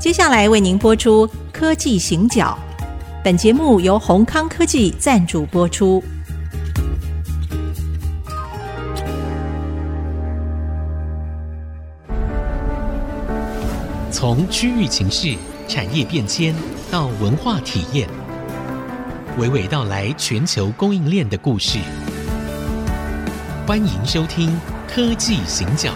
接下来为您播出《科技行脚》，本节目由宏康科技赞助播出。从区域情势、产业变迁到文化体验，娓娓道来全球供应链的故事。欢迎收听《科技行脚》。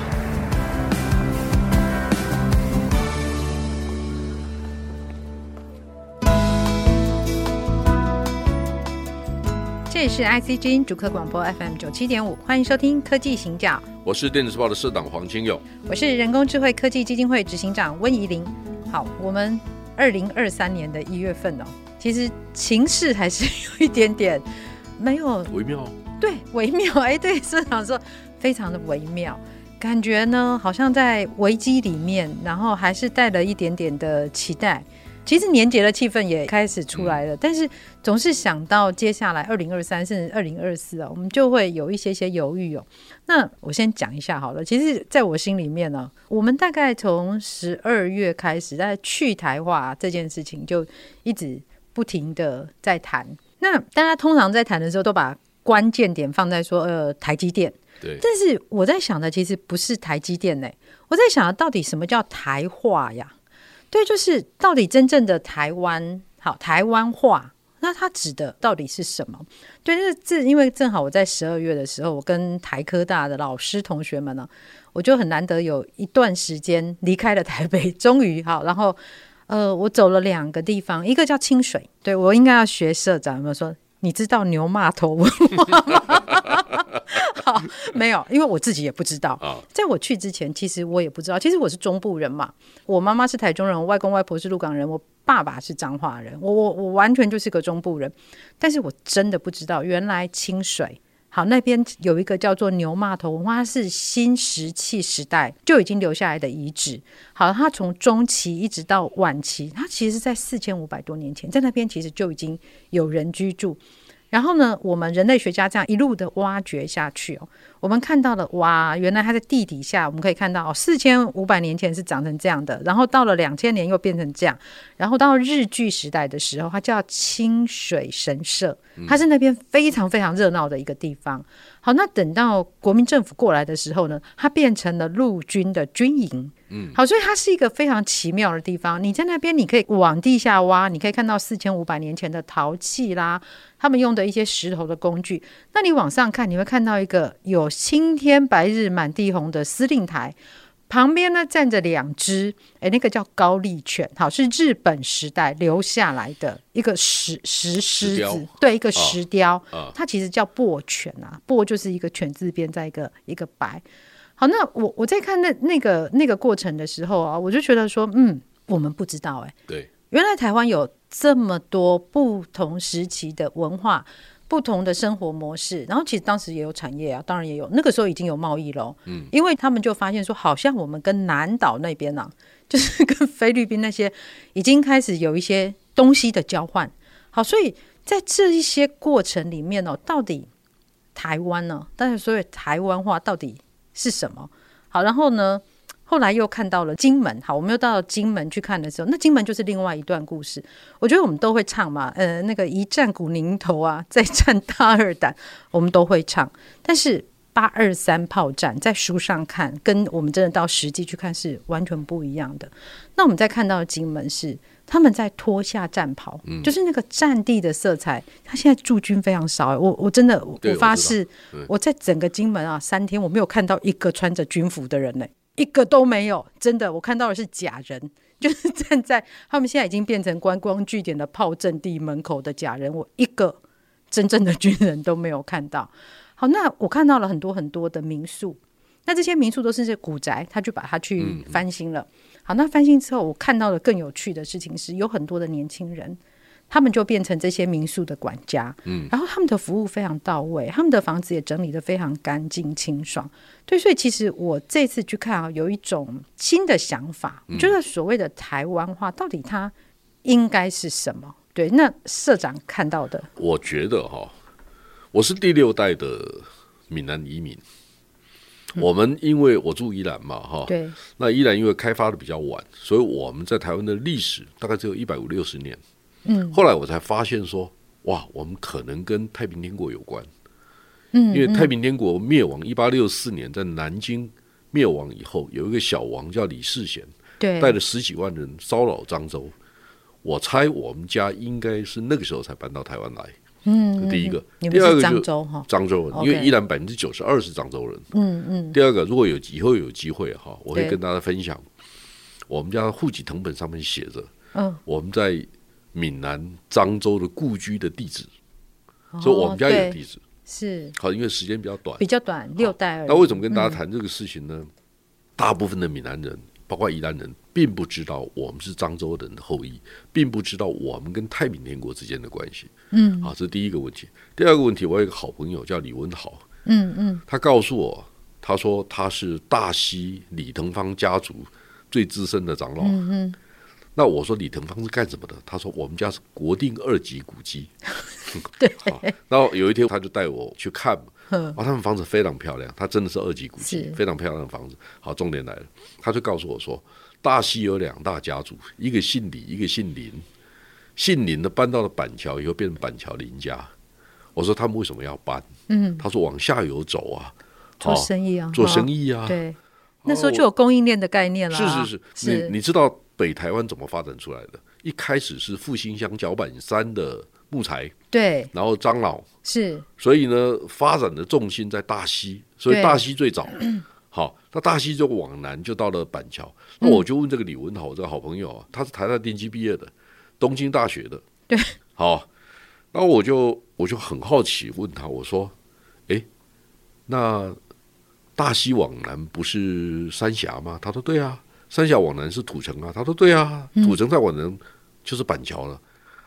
是 IC 之音主客广播 FM 九七点五，欢迎收听科技行脚。我是电子时报的社长黄清勇，我是人工智慧科技基金会执行长温怡玲。好，我们二零二三年的一月份哦，其实情势还是有一点点没有微妙，对，微妙。哎，对，社长说非常的微妙，感觉呢好像在危机里面，然后还是带了一点点的期待。其实年节的气氛也开始出来了，嗯、但是总是想到接下来二零二三甚至二零二四啊，我们就会有一些些犹豫哦。那我先讲一下好了。其实，在我心里面呢，我们大概从十二月开始，在去台化这件事情就一直不停的在谈。那大家通常在谈的时候，都把关键点放在说呃台积电。对。但是我在想的其实不是台积电呢，我在想的到底什么叫台化呀？对，就是到底真正的台湾好台湾话，那它指的到底是什么？对，那这因为正好我在十二月的时候，我跟台科大的老师同学们呢，我就很难得有一段时间离开了台北，终于好，然后呃，我走了两个地方，一个叫清水，对，我应该要学社长有没有说？你知道牛骂头文化吗？好，没有，因为我自己也不知道。在我去之前，其实我也不知道。其实我是中部人嘛，我妈妈是台中人，我外公外婆是鹿港人，我爸爸是彰化人，我我我完全就是个中部人。但是我真的不知道，原来清水。好，那边有一个叫做牛骂头文化，是新石器时代就已经留下来的遗址。好，它从中期一直到晚期，它其实，在四千五百多年前，在那边其实就已经有人居住。然后呢，我们人类学家这样一路的挖掘下去哦，我们看到了哇，原来它在地底下，我们可以看到哦，四千五百年前是长成这样的，然后到了两千年又变成这样，然后到日据时代的时候，它叫清水神社，它是那边非常非常热闹的一个地方。好，那等到国民政府过来的时候呢，它变成了陆军的军营。嗯，好，所以它是一个非常奇妙的地方。你在那边，你可以往地下挖，你可以看到四千五百年前的陶器啦，他们用的一些石头的工具。那你往上看，你会看到一个有青天白日满地红的司令台，旁边呢站着两只，哎，那个叫高丽犬，好，是日本时代留下来的一个石石狮子，对，一个石雕，哦，它其实叫簸犬啊，簸就是一个犬字边，在一个一个白。好，那我我在看那那个那个过程的时候啊，我就觉得说，嗯，我们不知道哎、欸，对，原来台湾有这么多不同时期的文化、不同的生活模式，然后其实当时也有产业啊，当然也有，那个时候已经有贸易喽，嗯，因为他们就发现说，好像我们跟南岛那边啊，就是 跟菲律宾那些已经开始有一些东西的交换。好，所以在这一些过程里面哦，到底台湾呢？但是所以台湾话到底？是什么？好，然后呢，后来又看到了金门。好，我们又到金门去看的时候，那金门就是另外一段故事。我觉得我们都会唱嘛，呃，那个一战古宁头啊，再战大二胆，我们都会唱。但是八二三炮战在书上看，跟我们真的到实际去看是完全不一样的。那我们再看到金门是。他们在脱下战袍，嗯，就是那个战地的色彩。他现在驻军非常少，我我真的我发誓，我在整个金门啊三天，我没有看到一个穿着军服的人呢，一个都没有。真的，我看到的是假人，就是站在他们现在已经变成观光据点的炮阵地门口的假人，我一个真正的军人都没有看到。好，那我看到了很多很多的民宿，那这些民宿都是些古宅，他就把它去翻新了。好，那翻新之后，我看到的更有趣的事情是，有很多的年轻人，他们就变成这些民宿的管家，嗯，然后他们的服务非常到位，他们的房子也整理的非常干净清爽。对，所以其实我这次去看啊，有一种新的想法，就是所谓的台湾话，到底它应该是什么？对，那社长看到的，我觉得哈，我是第六代的闽南移民。我们因为我住宜兰嘛，哈，对，那宜兰因为开发的比较晚，所以我们在台湾的历史大概只有一百五六十年。嗯，后来我才发现说，哇，我们可能跟太平天国有关。嗯，因为太平天国灭亡一八六四年，在南京灭亡以后，有一个小王叫李世贤，对，带了十几万人骚扰漳州。我猜我们家应该是那个时候才搬到台湾来。嗯，第一个，第二个就漳州哈，漳州人，因为依然百分之九十二是漳州人。嗯嗯。第二个，如果有以后有机会哈，我会跟大家分享，我们家户籍藤本上面写着，嗯，我们在闽南漳州的故居的地址，所以我们家有地址。是。好，因为时间比较短，比较短，六代。那为什么跟大家谈这个事情呢？大部分的闽南人，包括宜兰人。并不知道我们是漳州人的后裔，并不知道我们跟太平天国之间的关系。嗯，啊，这是第一个问题。第二个问题，我有一个好朋友叫李文豪。嗯嗯，他告诉我，他说他是大溪李腾芳家族最资深的长老。嗯嗯，那我说李腾芳是干什么的？他说我们家是国定二级古迹。对。然后有一天他就带我去看，啊，他们房子非常漂亮，他真的是二级古迹，非常漂亮的房子。好，重点来了，他就告诉我说。大溪有两大家族，一个姓李，一个姓林。姓林的搬到了板桥以后，变成板桥林家。我说他们为什么要搬？嗯，他说往下游走啊，做生意啊，做生意啊。对，那时候就有供应链的概念了。是是是，是你你知道北台湾怎么发展出来的？一开始是复兴乡脚板山的木材，对，然后樟脑是，所以呢，发展的重心在大溪，所以大溪最早。好，那大溪就往南就到了板桥。那我就问这个李文豪，我这个好朋友啊，他是台大电机毕业的，东京大学的。对，好，那我就我就很好奇问他，我说：“哎，那大溪往南不是三峡吗？”他说：“对啊，三峡往南是土城啊。”他说：“对啊，土城再往南就是板桥了。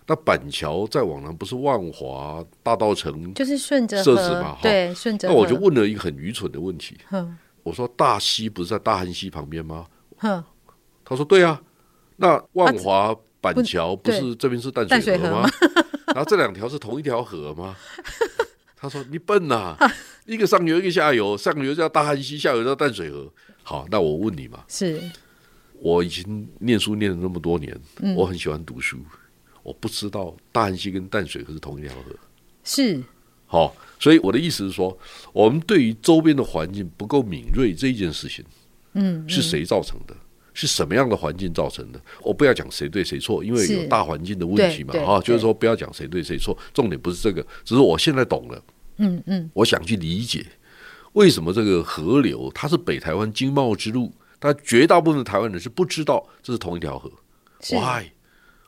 那板桥再往南不是万华大道城，就是顺着设置嘛？对，顺着。那我就问了一个很愚蠢的问题。我说大溪不是在大汉溪旁边吗？哼，他说对啊，那万华板桥不是这边是淡水河吗？然后这两条是同一条河吗？他说你笨呐，一个上游一个下游，上游叫大汉溪，下游叫淡水河。好，那我问你嘛，是我已经念书念了那么多年，我很喜欢读书，我不知道大汉溪跟淡水河是同一条河，是。好、哦，所以我的意思是说，我们对于周边的环境不够敏锐这一件事情，嗯，是谁造成的？是什么样的环境造成的？我不要讲谁对谁错，因为有大环境的问题嘛，哈，就是说不要讲谁对谁错，重点不是这个，只是我现在懂了，嗯嗯，我想去理解为什么这个河流它是北台湾经贸之路，但绝大部分的台湾人是不知道这是同一条河，Why？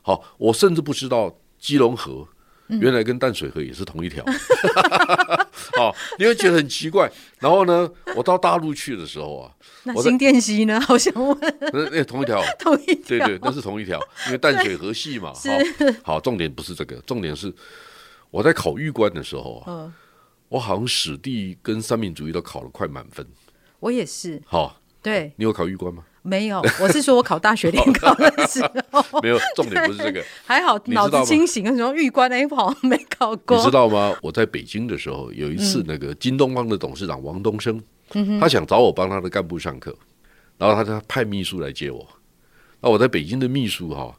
好，我甚至不知道基隆河。原来跟淡水河也是同一条，好，你会觉得很奇怪。然后呢，我到大陆去的时候啊，那新店溪呢？好想问，那那同一条，同一条，对对，那是同一条，因为淡水河系嘛。好，好，重点不是这个，重点是我在考玉官的时候啊，我好像史地跟三民主义都考了快满分。我也是。好，对，你有考玉官吗？没有，我是说我考大学联考的时候，没有，重点不是这个，还好脑子清醒。什么预官那一跑没考过，你知道吗？我在北京的时候，有一次那个京东方的董事长王东升，嗯、他想找我帮他的干部上课，然后他就派秘书来接我。那我在北京的秘书哈，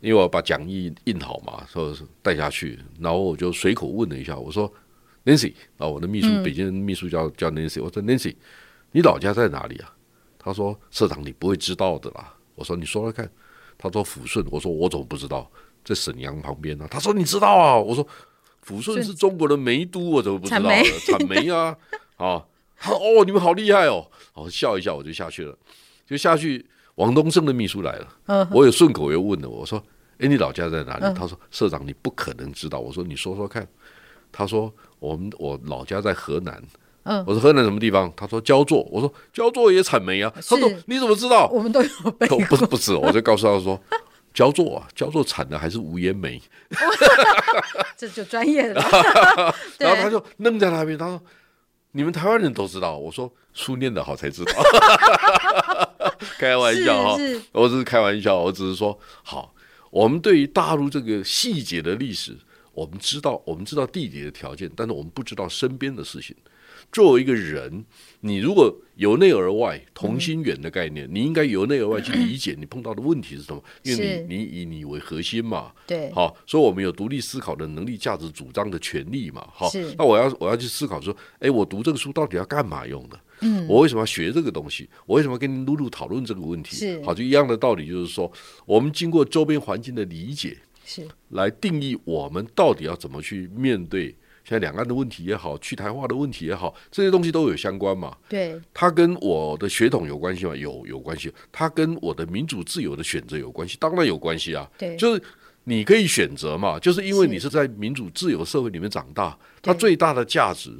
因为我把讲义印好嘛，说带下去，然后我就随口问了一下，我说 Nancy 啊，我的秘书，嗯、北京的秘书叫叫 Nancy，我说 Nancy，你老家在哪里啊？他说：“社长，你不会知道的啦。”我说：“你说说看。”他说：“抚顺。”我说：“我怎么不知道？在沈阳旁边呢。”他说：“你知道啊？”我说：“抚顺是中国的煤都，我怎么不知道？产煤啊！”啊，他说：“哦，你们好厉害哦！”我笑一笑，我就下去了。就下去，王东升的秘书来了。我也顺口又问了，我说：“哎，你老家在哪里？”他说：“社长，你不可能知道。”我说：“你说说看。”他说：“我们我老家在河南。”嗯，我说河南什么地方？他说焦作。我说焦作也产煤啊。他说你怎么知道？我们都有背过。不是不是，我就告诉他说 焦作啊，焦作产的还是无烟煤。这就专业了。然后他就愣在那边，他说你们台湾人都知道。我说书念得好才知道。开玩笑哈，我只是开玩笑，我只是说好，我们对于大陆这个细节的历史，我们知道，我们知道地理的条件，但是我们不知道身边的事情。作为一个人，你如果由内而外同心圆的概念，嗯、你应该由内而外去理解你碰到的问题是什么，因为你你以你为核心嘛，对，好，所以我们有独立思考的能力、价值主张的权利嘛，好，那我要我要去思考说，哎，我读这个书到底要干嘛用的？嗯，我为什么要学这个东西？我为什么要跟露露讨论这个问题？是，好，就一样的道理，就是说，我们经过周边环境的理解，是来定义我们到底要怎么去面对。现在两岸的问题也好，去台化的问题也好，这些东西都有相关嘛？对，它跟我的血统有关系吗？有有关系。它跟我的民主自由的选择有关系，当然有关系啊。对，就是你可以选择嘛，就是因为你是在民主自由社会里面长大，它最大的价值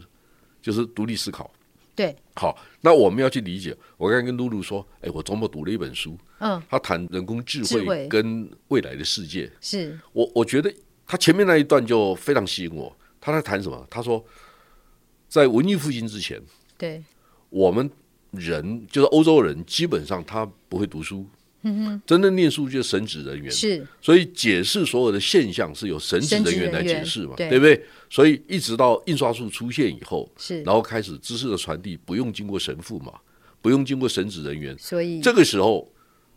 就是独立思考。对，好，那我们要去理解。我刚才跟露露说，哎，我周末读了一本书，嗯，他谈人工智慧跟未来的世界。是我我觉得他前面那一段就非常吸引我。他在谈什么？他说，在文艺复兴之前，对，我们人就是欧洲人，基本上他不会读书。嗯哼，真正念书就是神职人员。是，所以解释所有的现象是由神职人员来解释嘛，对不对？所以一直到印刷术出现以后，是，然后开始知识的传递不用经过神父嘛，不用经过神职人员，所以这个时候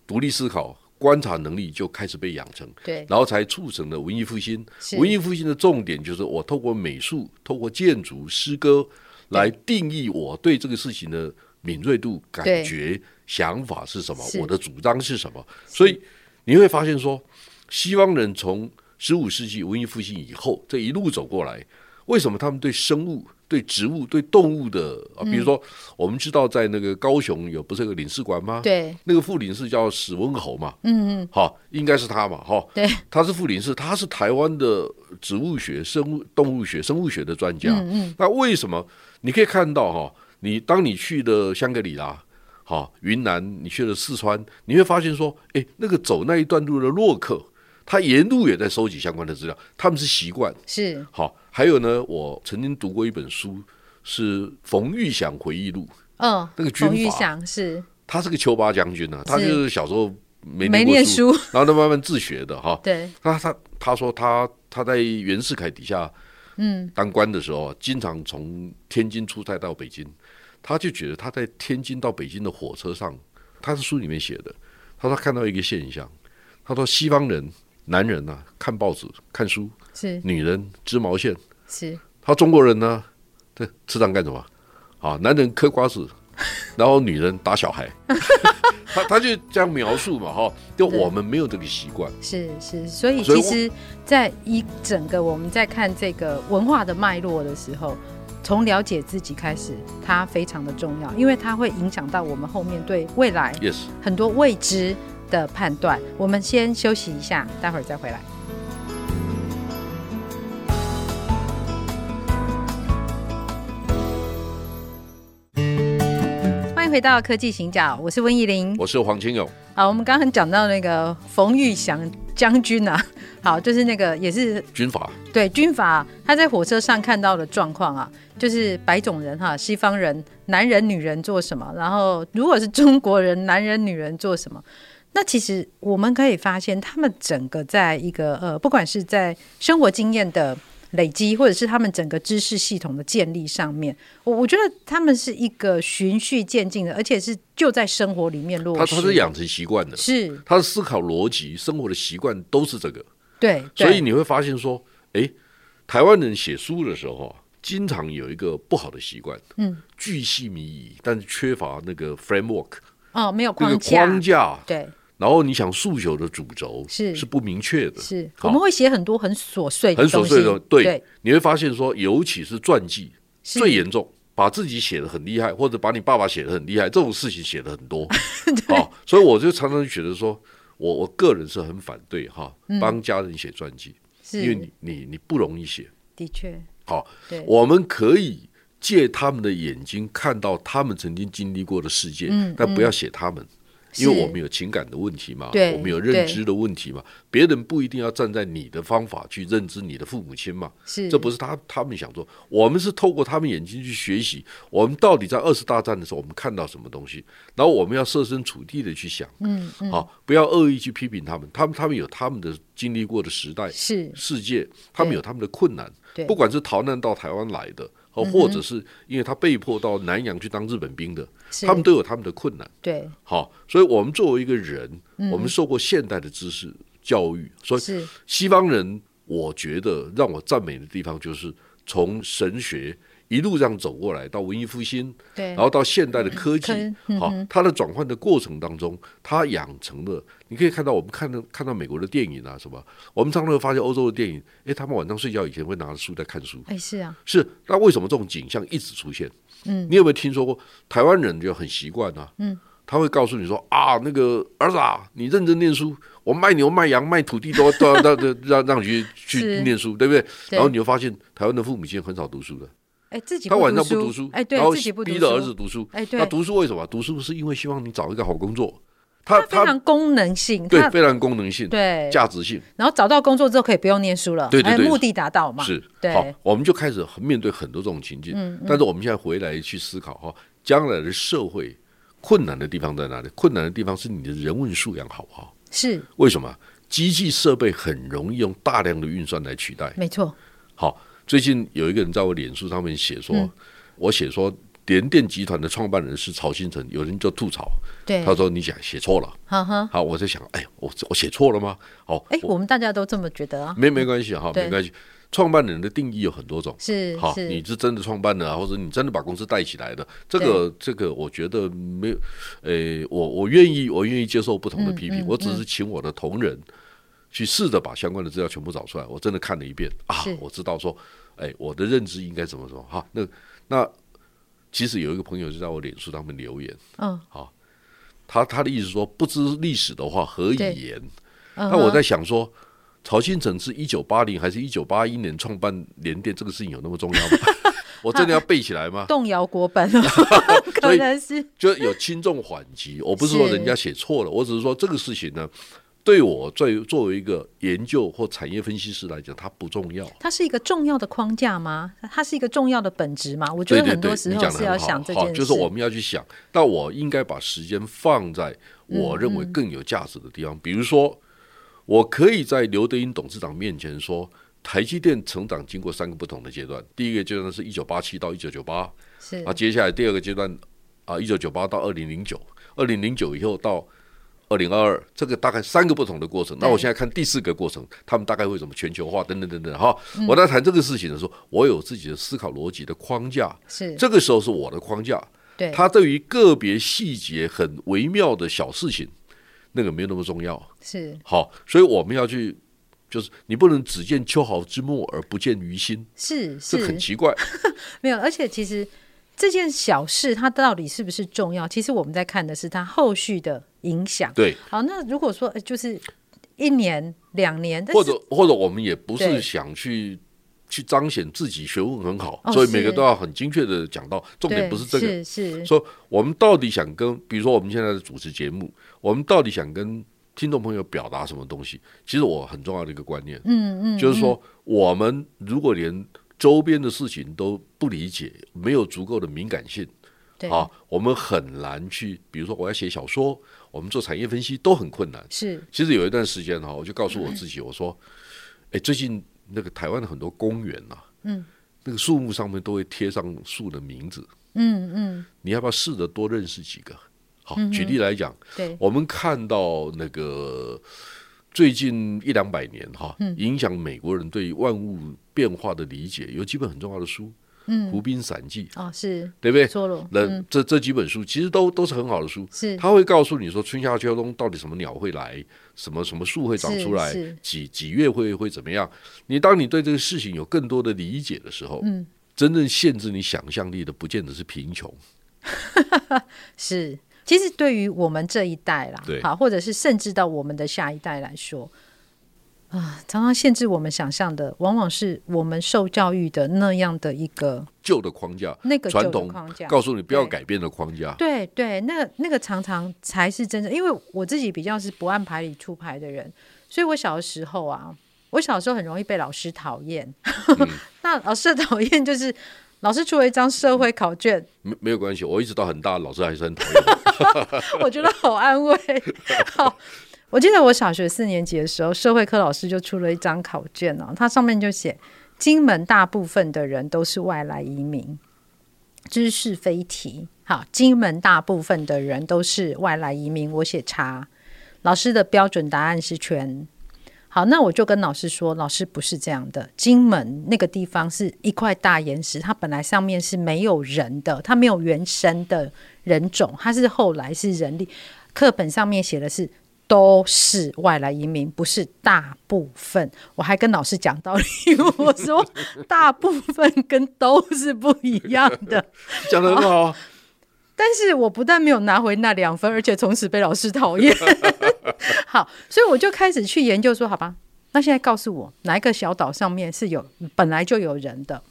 独立思考。观察能力就开始被养成，对，然后才促成了文艺复兴。文艺复兴的重点就是我透过美术、透过建筑、诗歌来定义我对这个事情的敏锐度、感觉、想法是什么，我的主张是什么。所以你会发现说，西方人从十五世纪文艺复兴以后这一路走过来，为什么他们对生物？对植物、对动物的啊，比如说，我们知道在那个高雄有不是有个领事馆吗？对，那个副领事叫史文侯嘛。嗯嗯，好，应该是他嘛，哈。对，他是副领事，他是台湾的植物学、生物、动物学、生物学的专家。嗯嗯。那为什么你可以看到哈？你当你去了香格里拉，好，云南，你去了四川，你会发现说，哎，那个走那一段路的洛克。他沿路也在收集相关的资料，他们是习惯是好。还有呢，我曾经读过一本书，是冯玉祥回忆录。嗯，那个军阀，冯玉祥是，他是个丘巴将军呢、啊，他就是小时候没没念书，然后他慢慢自学的哈。对，他他他说他他在袁世凯底下嗯当官的时候，经常从天津出差到北京，他就觉得他在天津到北京的火车上，他是书里面写的，他说他看到一个现象，他说西方人。男人呢、啊，看报纸、看书；是女人织毛线。是他中国人呢，对，吃饭干什么？啊，男人嗑瓜子，然后女人打小孩。他他就这样描述嘛，哈，就我们没有这个习惯。是是，所以其实，在一整个我们在看这个文化的脉络的时候，从了解自己开始，它非常的重要，因为它会影响到我们后面对未来很多未知。的判断，我们先休息一下，待会儿再回来。回到科技行脚，我是温怡玲，我是黄清勇。好，我们刚刚讲到那个冯玉祥将军啊，好，就是那个也是军阀，对军阀，他在火车上看到的状况啊，就是白种人哈，西方人，男人女人做什么，然后如果是中国人，男人女人做什么。那其实我们可以发现，他们整个在一个呃，不管是在生活经验的累积，或者是他们整个知识系统的建立上面，我我觉得他们是一个循序渐进的，而且是就在生活里面落实。他他是养成习惯的，是他的思考逻辑、生活的习惯都是这个。对，所以你会发现说，哎，台湾人写书的时候啊，经常有一个不好的习惯，嗯，巨细靡遗，但是缺乏那个 framework，哦，没有框架，框架，对。然后你想诉求的主轴是。是不明确的，是。我们会写很多很琐碎的很琐碎的，对，你会发现说，尤其是传记最严重，把自己写的很厉害，或者把你爸爸写的很厉害，这种事情写的很多，好，所以我就常常觉得说，我我个人是很反对哈，帮家人写传记，因为你你你不容易写，的确，好，我们可以借他们的眼睛看到他们曾经经历过的世界，但不要写他们。因为我们有情感的问题嘛，我们有认知的问题嘛，别人不一定要站在你的方法去认知你的父母亲嘛，是，这不是他他们想做，我们是透过他们眼睛去学习，我们到底在二次大战的时候我们看到什么东西，然后我们要设身处地的去想，嗯，嗯，好，不要恶意去批评他们，他们他们有他们的经历过的时代，是。世界，他们有他们的困难，不管是逃难到台湾来的。或或者是因为他被迫到南洋去当日本兵的，他们都有他们的困难。对，好，所以我们作为一个人，我们受过现代的知识教育，所以西方人，我觉得让我赞美的地方就是从神学。一路这样走过来，到文艺复兴，对，然后到现代的科技，好，它的转换的过程当中，它养成了，你可以看到，我们看到看到美国的电影啊，什么，我们常常会发现欧洲的电影，哎，他们晚上睡觉以前会拿着书在看书，哎，是啊，是，那为什么这种景象一直出现？嗯，你有没有听说过台湾人就很习惯啊？嗯，他会告诉你说啊，那个儿子啊，你认真念书，我卖牛卖羊卖土地都都要让让让你去去念书，对不对？然后你就发现台湾的父母亲很少读书的。哎，自己他晚上不读书，哎，对，然后逼着儿子读书，哎，对，那读书为什么？读书是因为希望你找一个好工作，他非常功能性，对，非常功能性，对，价值性。然后找到工作之后可以不用念书了，对对对，目的达到嘛，是，好，我们就开始面对很多这种情境。嗯，但是我们现在回来去思考哈，将来的社会困难的地方在哪里？困难的地方是你的人文素养好不好？是，为什么？机器设备很容易用大量的运算来取代，没错。好，最近有一个人在我脸书上面写说。我写说联电集团的创办人是曹新成，有人就吐槽，对，他说你写写错了，好哈，好，我在想，哎，我我写错了吗？哦，哎，我们大家都这么觉得啊，没没关系哈，没关系。创办人的定义有很多种，是好，你是真的创办的啊，或者你真的把公司带起来的，这个这个，我觉得没有，诶，我我愿意，我愿意接受不同的批评，我只是请我的同仁去试着把相关的资料全部找出来，我真的看了一遍啊，我知道说，哎，我的认知应该怎么说哈，那。那其实有一个朋友就在我脸书上面留言，嗯，好，他他的意思说，不知历史的话何以言？那我在想说，曹新成是一九八零还是一九八一年创办联电，这个事情有那么重要吗？我真的要背起来吗？动摇国本，可能是就有轻重缓急。我不是说人家写错了，我只是说这个事情呢。对我作为作为一个研究或产业分析师来讲，它不重要。它是一个重要的框架吗？它是一个重要的本质吗？我觉得很多时候是要想这件事。就是我们要去想，那我应该把时间放在我认为更有价值的地方。嗯嗯，比如说，我可以在刘德英董事长面前说，台积电成长经过三个不同的阶段。第一个阶段是一九八七到一九九八，是啊，接下来第二个阶段啊，一九九八到二零零九，二零零九以后到。二零二二，这个大概三个不同的过程。那我现在看第四个过程，他们大概会怎么全球化等等等等哈。我在谈这个事情的时候，我有自己的思考逻辑的框架，是这个时候是我的框架。对，他对于个别细节很微妙的小事情，那个没有那么重要。是好，所以我们要去，就是你不能只见秋毫之末而不见于心，是是很奇怪。没有，而且其实。这件小事它到底是不是重要？其实我们在看的是它后续的影响。对，好，那如果说就是一年、两年，或者或者我们也不是想去去彰显自己学问很好，所以每个都要很精确的讲到。重点不是这个，是是说我们到底想跟，比如说我们现在的主持节目，我们到底想跟听众朋友表达什么东西？其实我很重要的一个观念，嗯嗯，就是说我们如果连周边的事情都不理解，没有足够的敏感性，对啊，我们很难去。比如说，我要写小说，我们做产业分析都很困难。是，其实有一段时间哈，我就告诉我自己，我说，哎，最近那个台湾的很多公园呐，嗯，那个树木上面都会贴上树的名字，嗯嗯，你要不要试着多认识几个？好，举例来讲，对，我们看到那个。最近一两百年哈，影响美国人对万物变化的理解，有几本很重要的书，嗯，《湖滨散记》啊，是。对不对？说那这这几本书其实都都是很好的书，是。他会告诉你说春夏秋冬到底什么鸟会来，什么什么树会长出来，几几月会会怎么样？你当你对这个事情有更多的理解的时候，嗯，真正限制你想象力的，不见得是贫穷，是。其实对于我们这一代啦，好，或者是甚至到我们的下一代来说，啊，常常限制我们想象的，往往是我们受教育的那样的一个旧的框架，那个传统框架，告诉你不要改变的框架。对对，那那个常常才是真正，因为我自己比较是不按牌理出牌的人，所以我小的时候啊，我小时候很容易被老师讨厌。嗯、那老师的讨厌就是。老师出了一张社会考卷，没没有关系，我一直到很大，老师还是很讨厌。我觉得好安慰。好，我记得我小学四年级的时候，社会科老师就出了一张考卷哦，它上面就写：金门大部分的人都是外来移民，知识非题。好，金门大部分的人都是外来移民，我写叉。老师的标准答案是圈。好，那我就跟老师说，老师不是这样的。金门那个地方是一块大岩石，它本来上面是没有人的，它没有原生的人种，它是后来是人力。课本上面写的是都是外来移民，不是大部分。我还跟老师讲道理，我说大部分跟都是不一样的，讲得很好。但是我不但没有拿回那两分，而且从此被老师讨厌。好，所以我就开始去研究说，好吧，那现在告诉我哪一个小岛上面是有本来就有人的，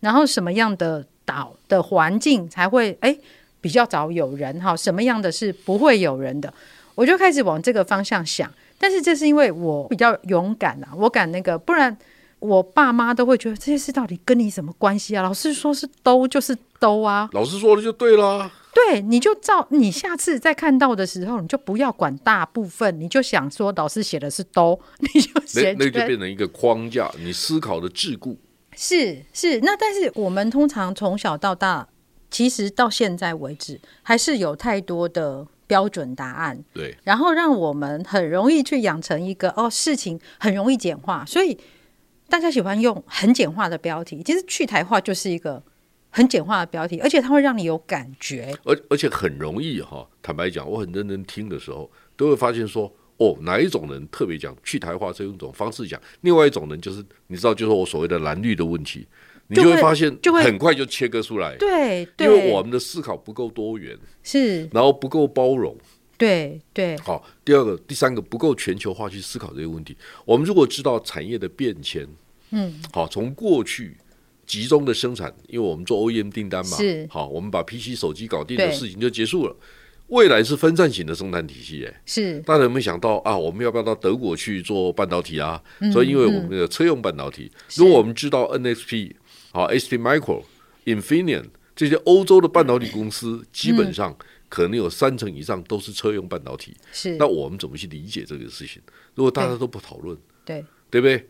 然后什么样的岛的环境才会哎比较早有人哈？什么样的是不会有人的？我就开始往这个方向想。但是这是因为我比较勇敢啊，我敢那个，不然我爸妈都会觉得这些事到底跟你什么关系啊？老师说是都就是都啊，老师说的就对了。对，你就照你下次再看到的时候，你就不要管大部分，你就想说老师写的是都，你就写那，那就变成一个框架，你思考的桎梏。是是，那但是我们通常从小到大，其实到现在为止，还是有太多的标准答案。对，然后让我们很容易去养成一个哦，事情很容易简化，所以大家喜欢用很简化的标题。其实去台化就是一个。很简化的标题，而且它会让你有感觉，而而且很容易哈。坦白讲，我很认真听的时候，都会发现说，哦，哪一种人特别讲去台化是用一种方式讲，另外一种人就是你知道，就是我所谓的蓝绿的问题，你就会发现，就会很快就切割出来。对，对，因为我们的思考不够多元，是，然后不够包容，对对。好，第二个、第三个不够全球化去思考这个问题。我们如果知道产业的变迁，嗯，好，从过去。集中的生产，因为我们做 OEM 订单嘛，好，我们把 PC 手机搞定的事情就结束了。未来是分散型的生产体系，哎，是。大家有没有想到啊？我们要不要到德国去做半导体啊？嗯、所以，因为我们的车用半导体，嗯、如果我们知道 NXP 好，ST Micro、Infineon 这些欧洲的半导体公司，基本上可能有三成以上都是车用半导体。是。那我们怎么去理解这个事情？如果大家都不讨论，对，对不对？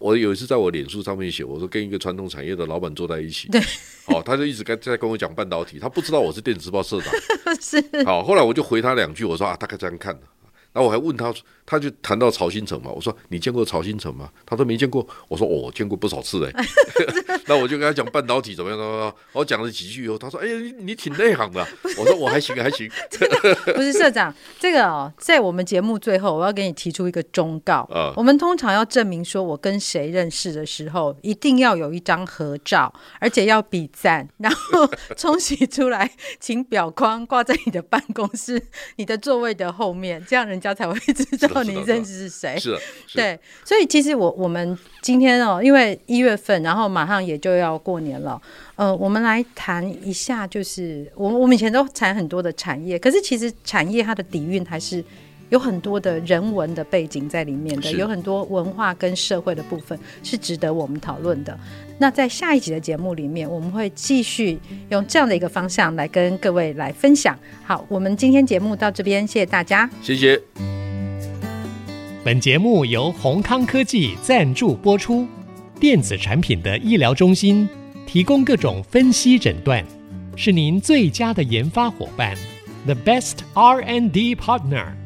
我有一次在我脸书上面写，我说跟一个传统产业的老板坐在一起，对，好，他就一直在在跟我讲半导体，他不知道我是电子报社长，是，好，后来我就回他两句，我说啊，大概这样看的。然后我还问他，他就谈到曹新城嘛。我说你见过曹新城吗？他说没见过。我说我见过不少次哎。那我就跟他讲半导体怎么样怎么样。我讲了几句以后，他说：“哎呀，你你挺内行的。”我说：“我还行还行。”不是社长，这个哦，在我们节目最后，我要给你提出一个忠告。啊，我们通常要证明说我跟谁认识的时候，一定要有一张合照，而且要比赞，然后冲洗出来，请表框挂在你的办公室、你的座位的后面，这样人。人家才会 知道你认识是谁。是，对，所以其实我我们今天哦，因为一月份，然后马上也就要过年了。呃，我们来谈一下，就是我们我们以前都谈很多的产业，可是其实产业它的底蕴还是有很多的人文的背景在里面的，有很多文化跟社会的部分是值得我们讨论的。那在下一集的节目里面，我们会继续用这样的一个方向来跟各位来分享。好，我们今天节目到这边，谢谢大家，谢谢。本节目由宏康科技赞助播出，电子产品的医疗中心提供各种分析诊断，是您最佳的研发伙伴，The best R&D partner。